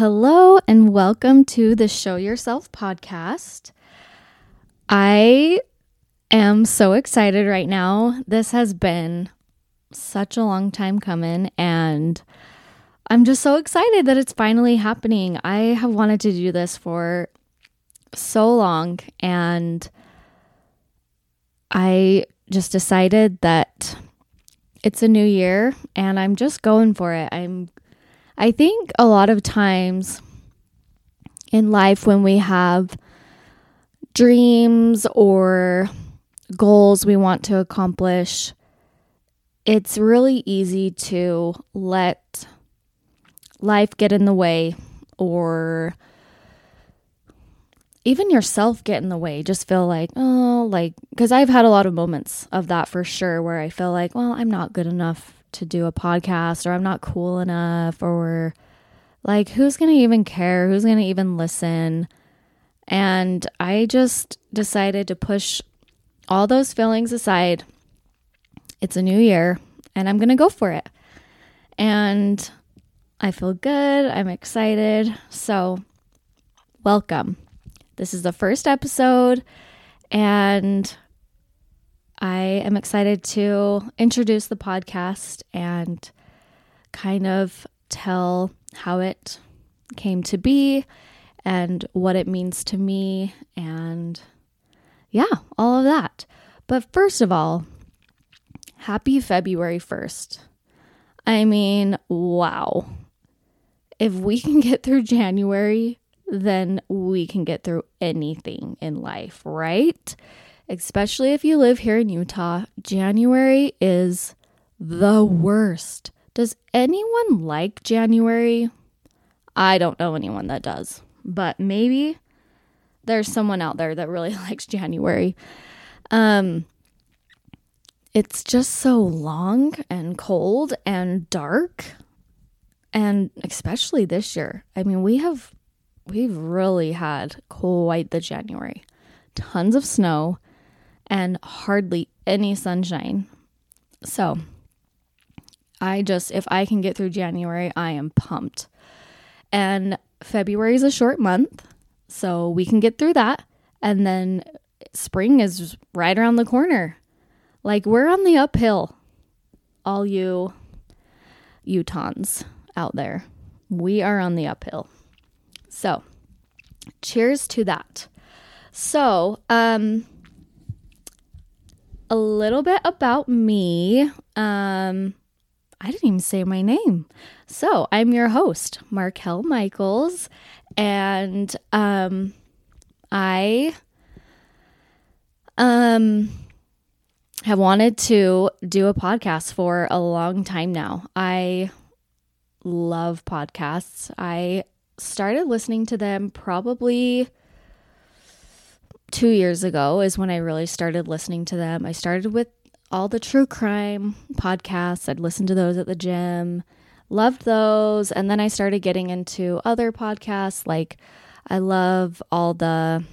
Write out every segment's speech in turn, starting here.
hello, and welcome to the Show Yourself podcast. I am so excited right now. This has been such a long time coming, and I'm just so excited that it's finally happening. I have wanted to do this for so long, and I just decided that it's a new year and I'm just going for it. I'm I think a lot of times in life when we have dreams or goals we want to accomplish, it's really easy to let life get in the way or even yourself get in the way. Just feel like, oh, like, because I've had a lot of moments of that for sure where I feel like, well, I'm not good enough to do a podcast or I'm not cool enough or like who's going to even care? Who's going to even listen? And I just decided to push all those feelings aside. It's a new year and I'm going to go for it. And I feel good. I'm excited. So, welcome. This is the first episode and I am excited to introduce the podcast and kind of tell how it came to be and what it means to me and yeah, all of that. But first of all, happy February 1st. I mean, wow. If we can get through January, then we can get through anything in life, right? Especially if you live here in Utah, January is the worst. Does anyone like January? I don't know anyone that does, but maybe there's someone out there that really likes January. Um it's just so long and cold and dark and especially this year. I mean, we have we've really had quite the January. Tons of snow and hardly any sunshine. So, I just, if I can get through January, I am pumped. And February is a short month, so we can get through that. And then spring is right around the corner. Like, we're on the uphill, all you Utahns out there. We are on the uphill. So, cheers to that. So, um, a little bit about me. Um, I didn't even say my name. So I'm your host, Markel Michaels, and um, I um have wanted to do a podcast for a long time now. I love podcasts. I started listening to them probably two years ago is when I really started listening to them. I started with all the true crime podcasts. I'd listen to those at the gym, loved those. And then I started getting into other podcasts. Like, I love all the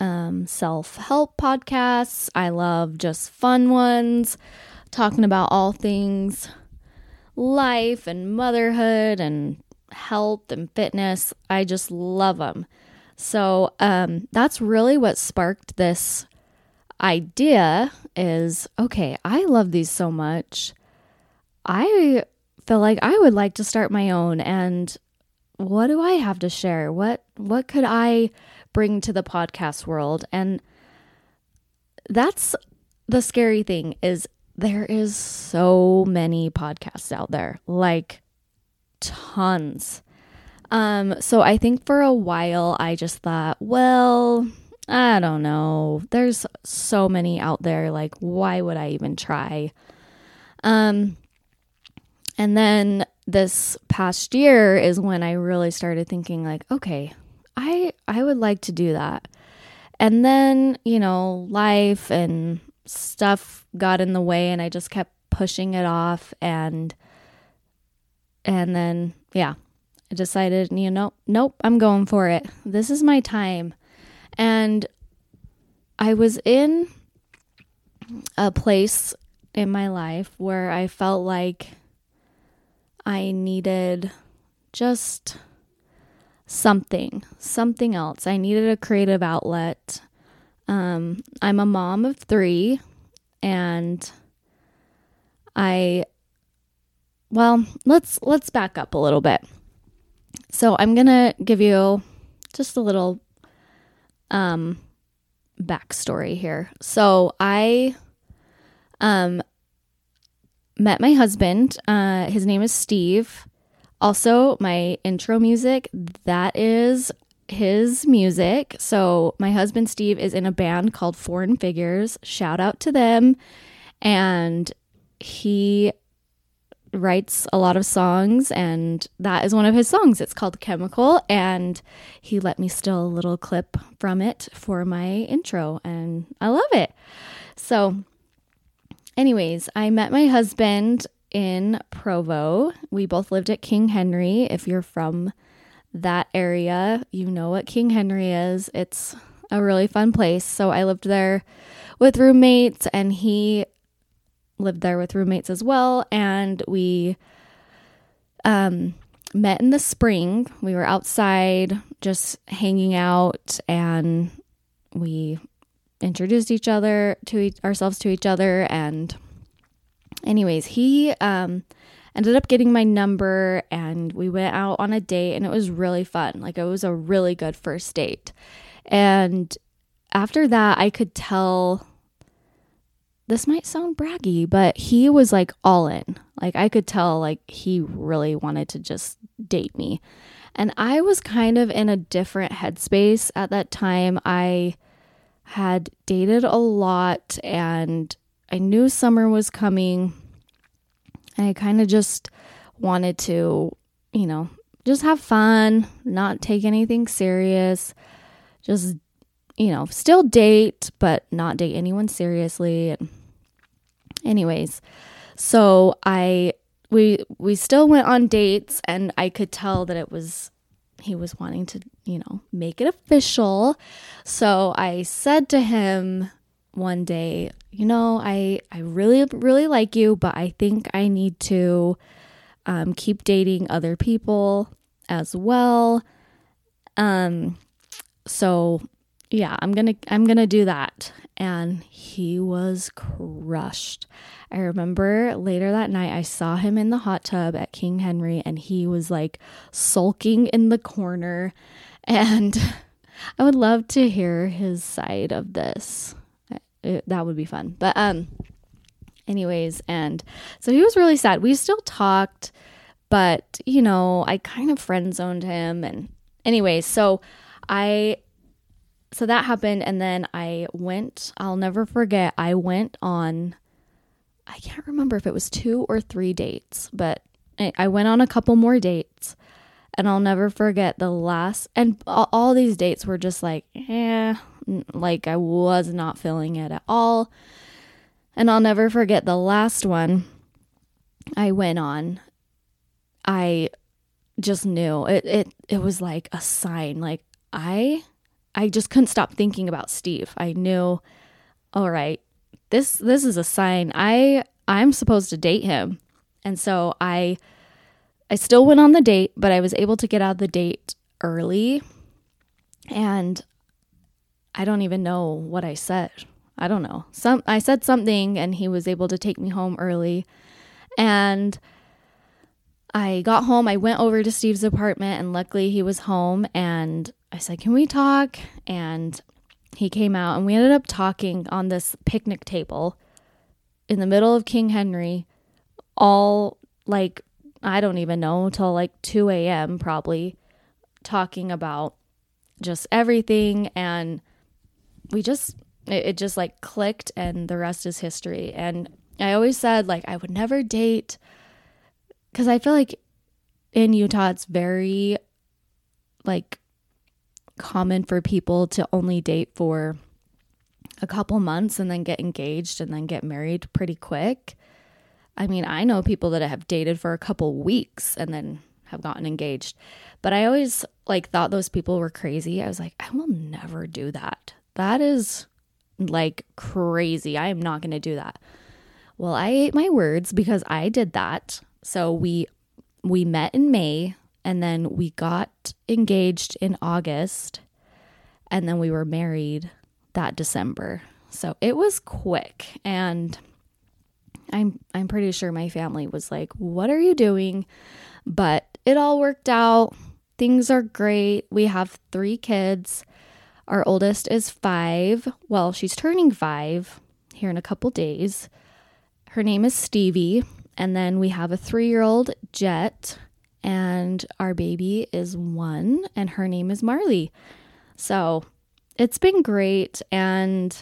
um, self help podcasts. I love just fun ones, talking about all things life and motherhood and health and fitness. I just love them. So um, that's really what sparked this idea is okay, I love these so much. I feel like I would like to start my own and what do I have to share? What what could I bring to the podcast world? And that's the scary thing is there is so many podcasts out there. Like tons. Um, so I think for a while I just thought, well, I don't know. There's so many out there. Like, why would I even try? Um, and then this past year is when I really started thinking, like, okay, I I would like to do that. And then, you know, life and stuff got in the way and I just kept pushing it off and and then yeah, I decided, you know, nope, I'm going for it. This is my time. And I was in a place in my life where I felt like I needed just something, something else. I needed a creative outlet. Um, I'm a mom of three, and I, well, let's let's back up a little bit. So I'm gonna give you just a little um backstory here. So I um met my husband. Uh, his name is Steve. Also, my intro music, that is his music. So, my husband Steve is in a band called Foreign Figures. Shout out to them. And he writes a lot of songs, and that is one of his songs. It's called Chemical. And he let me steal a little clip from it for my intro, and I love it. So, anyways, I met my husband in Provo. We both lived at King Henry. If you're from that area, you know what King Henry is. It's a really fun place. So I lived there with roommates, and he lived there with roommates as well. And we um, met in the spring. We were outside just hanging out, and we introduced each other to e- ourselves to each other and anyways, he um, ended up getting my number and we went out on a date and it was really fun. Like it was a really good first date. And after that, I could tell this might sound braggy, but he was like all in. Like I could tell like he really wanted to just date me. And I was kind of in a different headspace at that time. I had dated a lot and I knew summer was coming. And I kind of just wanted to, you know, just have fun, not take anything serious, just, you know, still date, but not date anyone seriously. And anyways, so I we we still went on dates and I could tell that it was he was wanting to, you know, make it official. So I said to him one day, you know, I I really really like you, but I think I need to um, keep dating other people as well. Um, so yeah, I'm gonna I'm gonna do that. And he was crushed. I remember later that night I saw him in the hot tub at King Henry and he was like sulking in the corner and I would love to hear his side of this it, that would be fun. But um anyways, and so he was really sad. We still talked, but you know, I kind of friend zoned him and anyways, so I so that happened and then I went, I'll never forget, I went on I can't remember if it was two or three dates, but I, went on a couple more dates and I'll never forget the last and all, these dates were just like, eh, like I was not feeling it at all. And I'll never forget the last one I went on. I just knew it it it was like a sign like I I just couldn't stop thinking about Steve. I knew all right. This this is a sign I I'm supposed to date him. And so I I still went on the date, but I was able to get out of the date early. And I don't even know what I said. I don't know. Some I said something and he was able to take me home early. And I got home, I went over to Steve's apartment and luckily he was home and I said, "Can we talk?" And he came out and we ended up talking on this picnic table in the middle of King Henry all like I don't even know until like 2 a.m. probably talking about just everything and we just it, it just like clicked and the rest is history and i always said like i would never date because i feel like in utah it's very like common for people to only date for a couple months and then get engaged and then get married pretty quick i mean i know people that have dated for a couple weeks and then have gotten engaged but i always like thought those people were crazy i was like i will never do that that is like crazy. I am not going to do that. Well, I ate my words because I did that. So we we met in May and then we got engaged in August and then we were married that December. So it was quick and I'm I'm pretty sure my family was like, "What are you doing?" But it all worked out. Things are great. We have 3 kids. Our oldest is 5. Well, she's turning 5 here in a couple days. Her name is Stevie, and then we have a 3-year-old Jet, and our baby is 1 and her name is Marley. So, it's been great and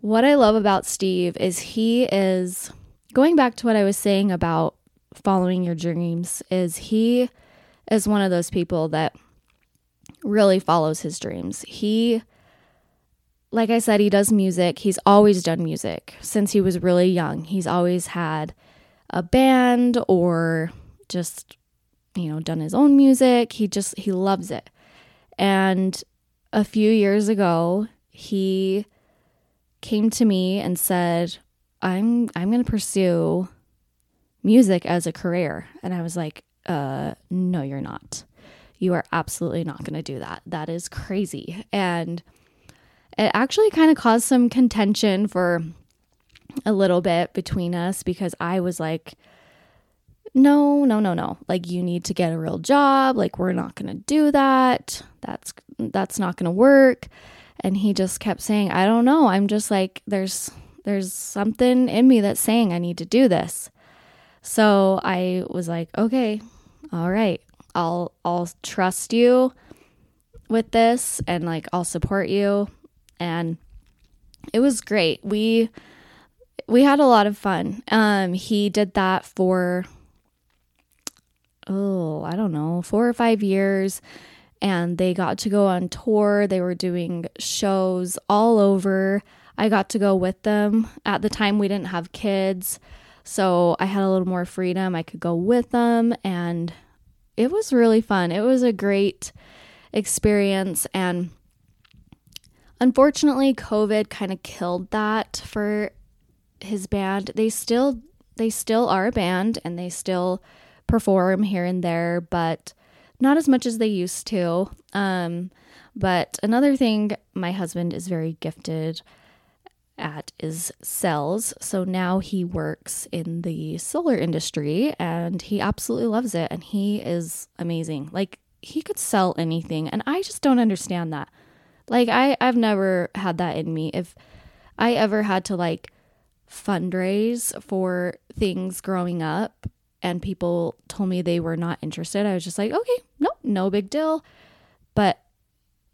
what I love about Steve is he is going back to what I was saying about following your dreams is he is one of those people that really follows his dreams. He like I said he does music. He's always done music since he was really young. He's always had a band or just you know done his own music. He just he loves it. And a few years ago, he came to me and said, "I'm I'm going to pursue music as a career." And I was like, "Uh, no, you're not. You are absolutely not going to do that. That is crazy." And it actually kind of caused some contention for a little bit between us because I was like, no, no, no, no. Like you need to get a real job. Like we're not going to do that. That's that's not going to work. And he just kept saying, I don't know. I'm just like there's there's something in me that's saying I need to do this. So I was like, okay, all right. I'll I'll trust you with this and like I'll support you and it was great. We we had a lot of fun. Um he did that for oh, I don't know, 4 or 5 years and they got to go on tour. They were doing shows all over. I got to go with them. At the time, we didn't have kids, so I had a little more freedom. I could go with them, and it was really fun. It was a great experience, and unfortunately, COVID kind of killed that for his band. They still they still are a band, and they still perform here and there, but not as much as they used to. Um, but another thing my husband is very gifted at is sales. So now he works in the solar industry and he absolutely loves it and he is amazing. Like he could sell anything and I just don't understand that. Like I I've never had that in me. If I ever had to like fundraise for things growing up, and people told me they were not interested, I was just like, okay, no, no big deal. But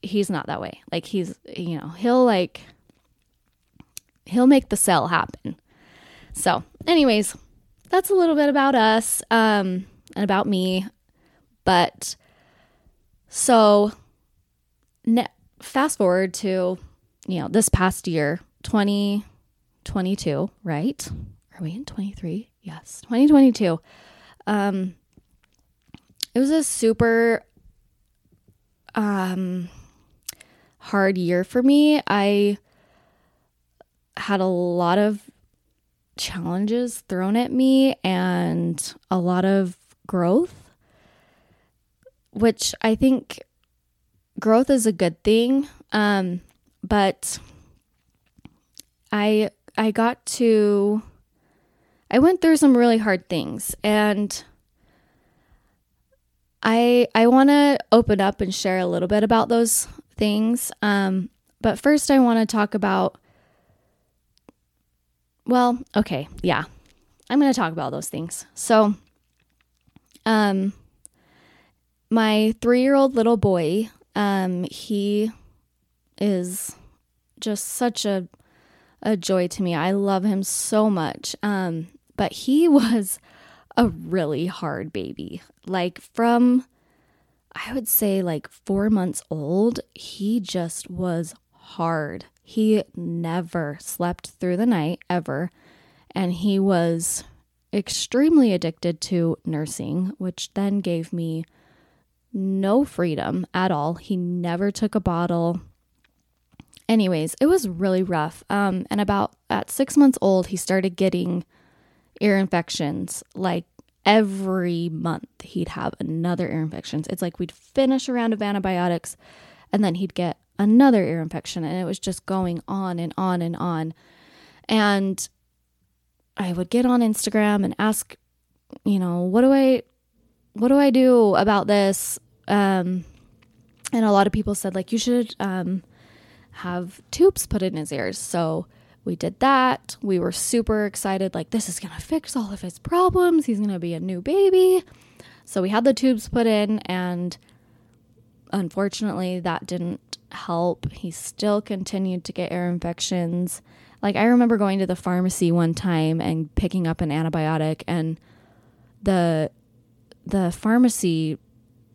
he's not that way. Like he's, you know, he'll like he'll make the sell happen. So, anyways, that's a little bit about us um and about me. But so ne- fast forward to, you know, this past year, 2022, right? Are we in 23? Yes, 2022. Um, it was a super um, hard year for me. I had a lot of challenges thrown at me and a lot of growth, which I think growth is a good thing. Um, but I I got to I went through some really hard things and I I want to open up and share a little bit about those things. Um, but first I want to talk about well, okay, yeah. I'm going to talk about those things. So um my 3-year-old little boy, um he is just such a a joy to me. I love him so much. Um but he was a really hard baby. Like from I would say like 4 months old, he just was hard. He never slept through the night ever, and he was extremely addicted to nursing, which then gave me no freedom at all. He never took a bottle. Anyways, it was really rough. Um, and about at six months old, he started getting ear infections like every month he'd have another ear infection. It's like we'd finish a round of antibiotics and then he'd get another ear infection and it was just going on and on and on. And I would get on Instagram and ask, you know, what do I what do I do about this? Um and a lot of people said like you should um have tubes put in his ears. So we did that. We were super excited, like, this is to fix all of his problems. He's to be a new baby. So we had the tubes put in, and unfortunately, that didn't help. He still continued to get ear infections. Like, I remember going to the pharmacy one time and picking up an antibiotic, and the the pharmacy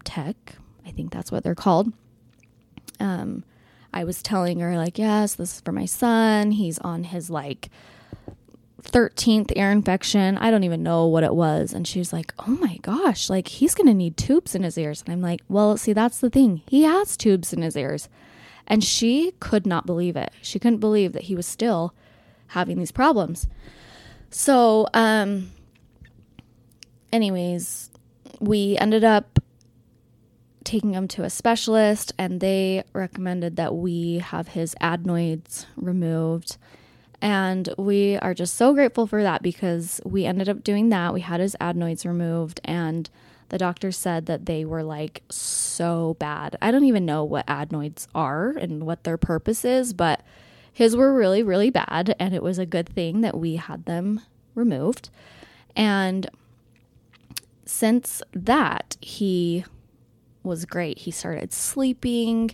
tech, I think that's what they're called, um, I was telling her, like, yes, this is for my son. He's on his like 13th ear infection. I don't even know what it was. And she's like, oh my gosh, like he's going to need tubes in his ears. And I'm like, well, see, that's the thing. He has tubes in his ears. And she could not believe it. She couldn't believe that he was still having these problems. So, um, anyways, we ended up taking him to a specialist, and they recommended that we have his adenoids removed. And we are just so grateful for that because we ended up doing that. We had his adenoids removed, and the doctor said that they were like so bad. I don't even know what adenoids are and what their purpose is, but his were really, really bad. And it was a good thing that we had them removed. And since that, he was great. He started sleeping.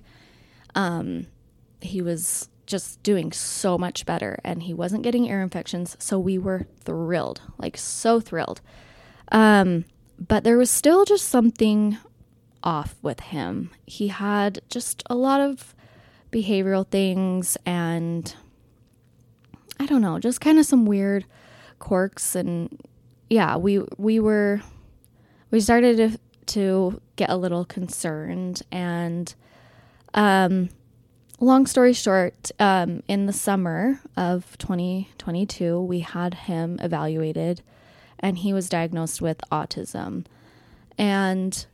Um, he was just doing so much better and he wasn't getting ear infections. So we were thrilled, like so thrilled. Um, but there was still just something off with him. He had just a lot of behavioral things and I don't know, just kind of some weird quirks and yeah, we we were we started to to get a little concerned. And um, long story short, um, in the summer of 2022, we had him evaluated and he was diagnosed with autism. And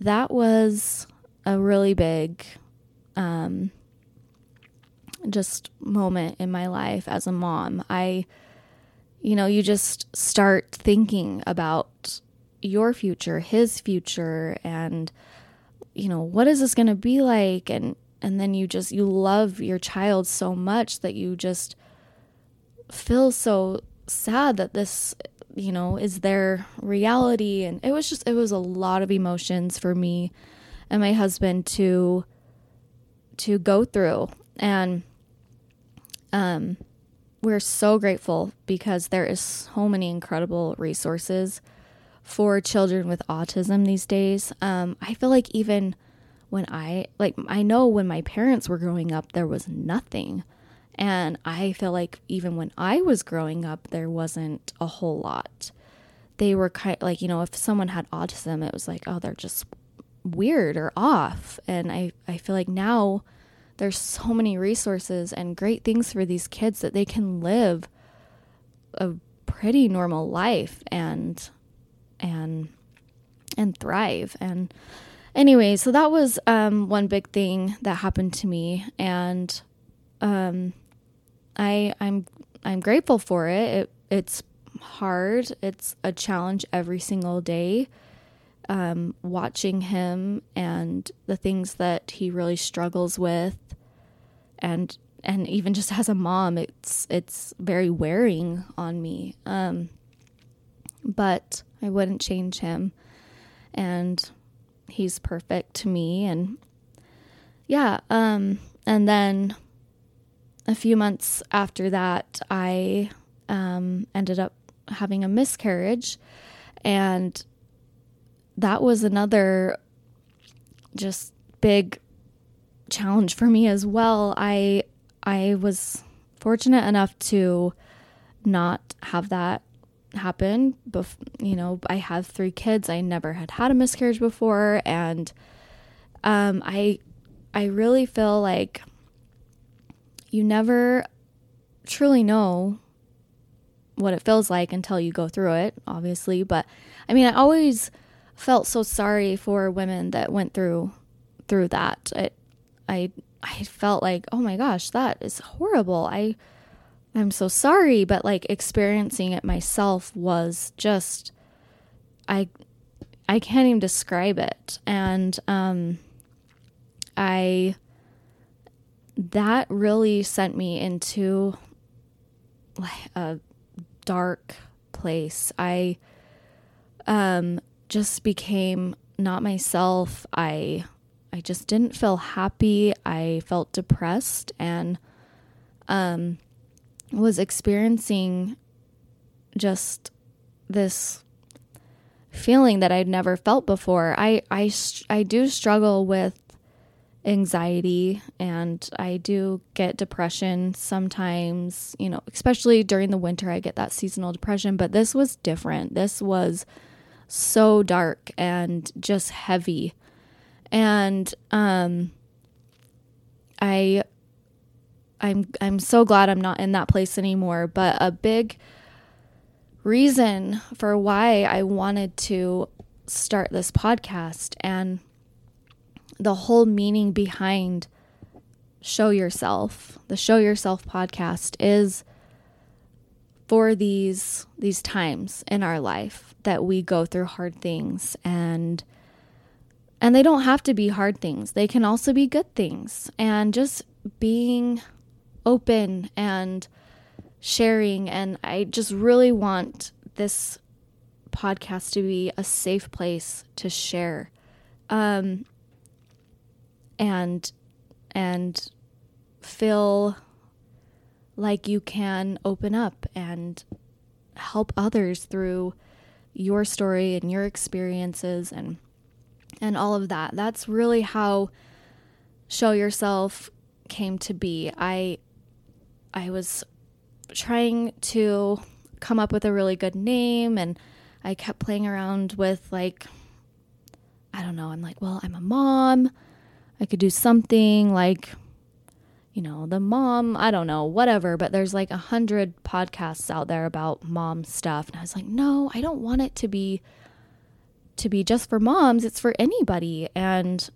that was a really big um, just moment in my life as a mom. I, you know, you just start thinking about your future, his future, and you know, what is this going to be like? And and then you just you love your child so much that you just feel so sad that this you know is their reality and it was just it was a lot of emotions for me and my husband to to go through and um we're so grateful because there is so many incredible resources for children with autism these days. Um, I feel like even when I, like, I know when my parents were growing up, there was nothing. And I feel like even when I was growing up, there wasn't a whole lot. They were kind of like, you know, if someone had autism, it was like, oh, they're just weird or off. And I, I feel like now there's so many resources and great things for these kids that they can live a pretty normal life. And and and thrive. And anyway so that was um, one big thing that happened to me. And um, i i'm i'm grateful for it. it it's hard. It's a challenge every single day um, watching him and the things that he really struggles with. And and even just as a mom it's it's very wearing on me. Um, but I wouldn't change him. And he's perfect to me. And yeah, um, and then a few months after that, I um, ended up having a miscarriage. And that was another just big challenge for me as well. I I was fortunate enough to not have that happen. Bef- you know, I have three kids. I never had had a miscarriage before, and um, I I really feel like you never truly know what it feels like until you go through it, obviously. But I mean, I always felt so sorry for women that went through through that. It, I I felt like, oh my gosh, that is horrible. I I'm so sorry, but like experiencing it myself was just I I can't even describe it. And um I that really sent me into like a dark place. I um just became not myself. I I just didn't feel happy. I felt depressed and um was experiencing just this feeling that I'd never felt before. I I I do struggle with anxiety and I do get depression sometimes, you know, especially during the winter I get that seasonal depression, but this was different. This was so dark and just heavy. And um I I'm I'm so glad I'm not in that place anymore, but a big reason for why I wanted to start this podcast and the whole meaning behind Show Yourself, the Show Yourself podcast is for these these times in our life that we go through hard things and and they don't have to be hard things. They can also be good things. And just being open and sharing and I just really want this podcast to be a safe place to share. Um, and and feel like you can open up and help others through your story and your experiences and and all of that. That's really how show yourself came to be. I I was trying to come up with a really good name and I kept playing around with like I don't know, I'm like, well, I'm a mom. I could do something like, you know, the mom, I don't know, whatever, but there's like a hundred podcasts out there about mom stuff. And I was like, no, I don't want it to be to be just for moms. It's for anybody. And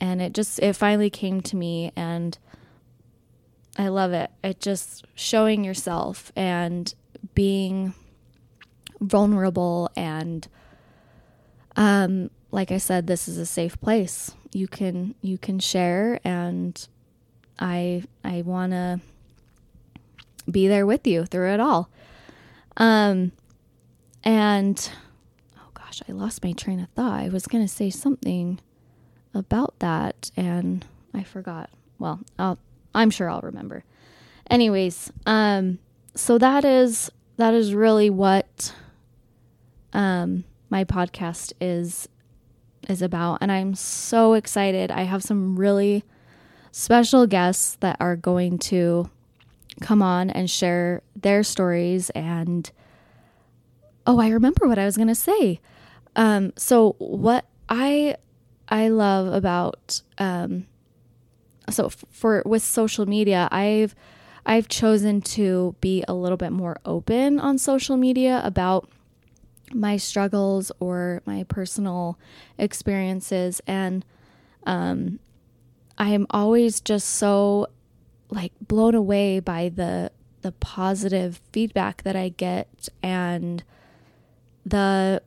and it just it finally came to me and I love it. It just showing yourself and being vulnerable and um like I said, this is a safe place. You can you can share, and I I want to be there with you through it all. Um, and oh gosh, I lost my train of thought. I was gonna say something about that, and I forgot. Well, I'll I'm sure I'll remember. Anyways, um, so that is that is really what um my podcast is is about. And I'm so excited. I have some really special guests that are going to come on and share their stories. And oh, I remember what I was going to say. Um, so, what I I love about um, so for with social media, I've I've chosen to be a little bit more open on social media about my struggles or my personal experiences. And um I'm always just so like blown away by the the positive feedback that I get and the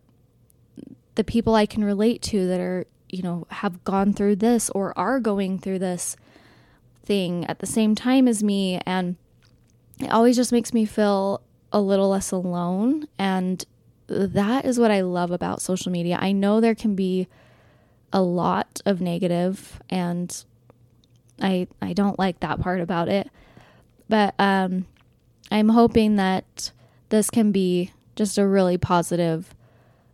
the people I can relate to that are, you know, have gone through this or are going through this thing at the same time as me and it always just makes me feel a little less alone and that is what I love about social media. I know there can be a lot of negative and I I don't like that part about it. But um I'm hoping that this can be just a really positive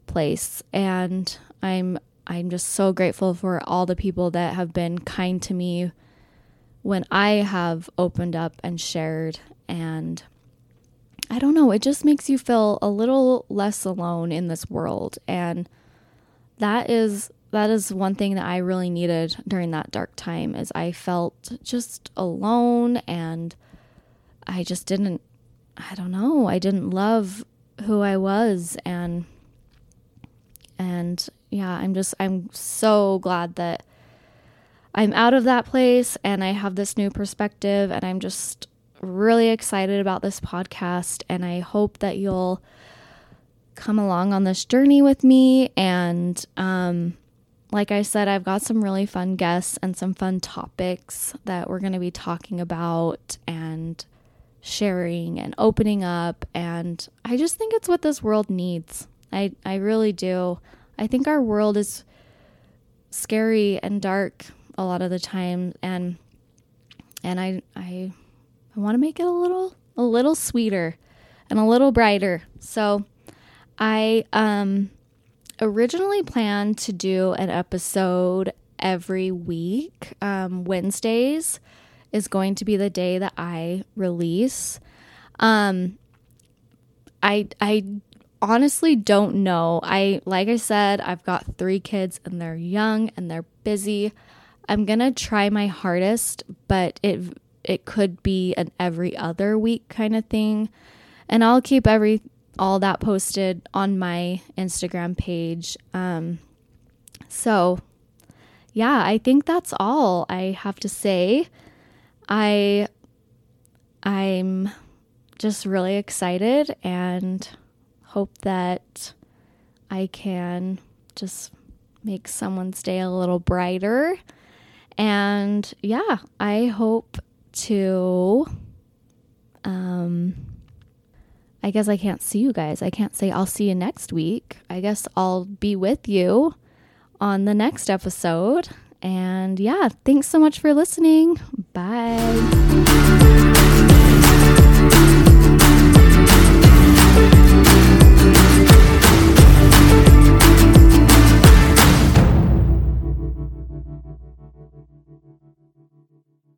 place and I'm I'm just so grateful for all the people that have been kind to me when I have opened up and shared and I don't know, it just makes you feel a little less alone in this world. And that is that is one thing that I really needed during that dark time is I felt just alone and I just didn't I don't know, I didn't love who I was and and yeah, I'm just I'm so glad that I'm out of that place and I have this new perspective and I'm just really excited about this podcast and I hope that you'll come along on this journey with me and um like I said, I've got some really fun guests and some fun topics that we're going to be talking about and sharing and opening up. And I just think it's what this world needs. I, I really do. I think our world is scary and dark a lot of the time and and I I I want to make it a little a little sweeter and a little brighter. So I um originally planned to do an episode every week. Um, Wednesdays is going to be the day that I release. Um, I I honestly don't know. I like I said, I've got three kids and they're young and they're busy. I'm gonna try my hardest, but it it could be an every other week kind of thing, and I'll keep every all that posted on my Instagram page. Um, so, yeah, I think that's all I have to say. I I'm just really excited and hope that I can just make someone's day a little brighter. And yeah, I hope to um I guess I can't see you guys. I can't say I'll see you next week. I guess I'll be with you on the next episode. And yeah, thanks so much for listening. Bye.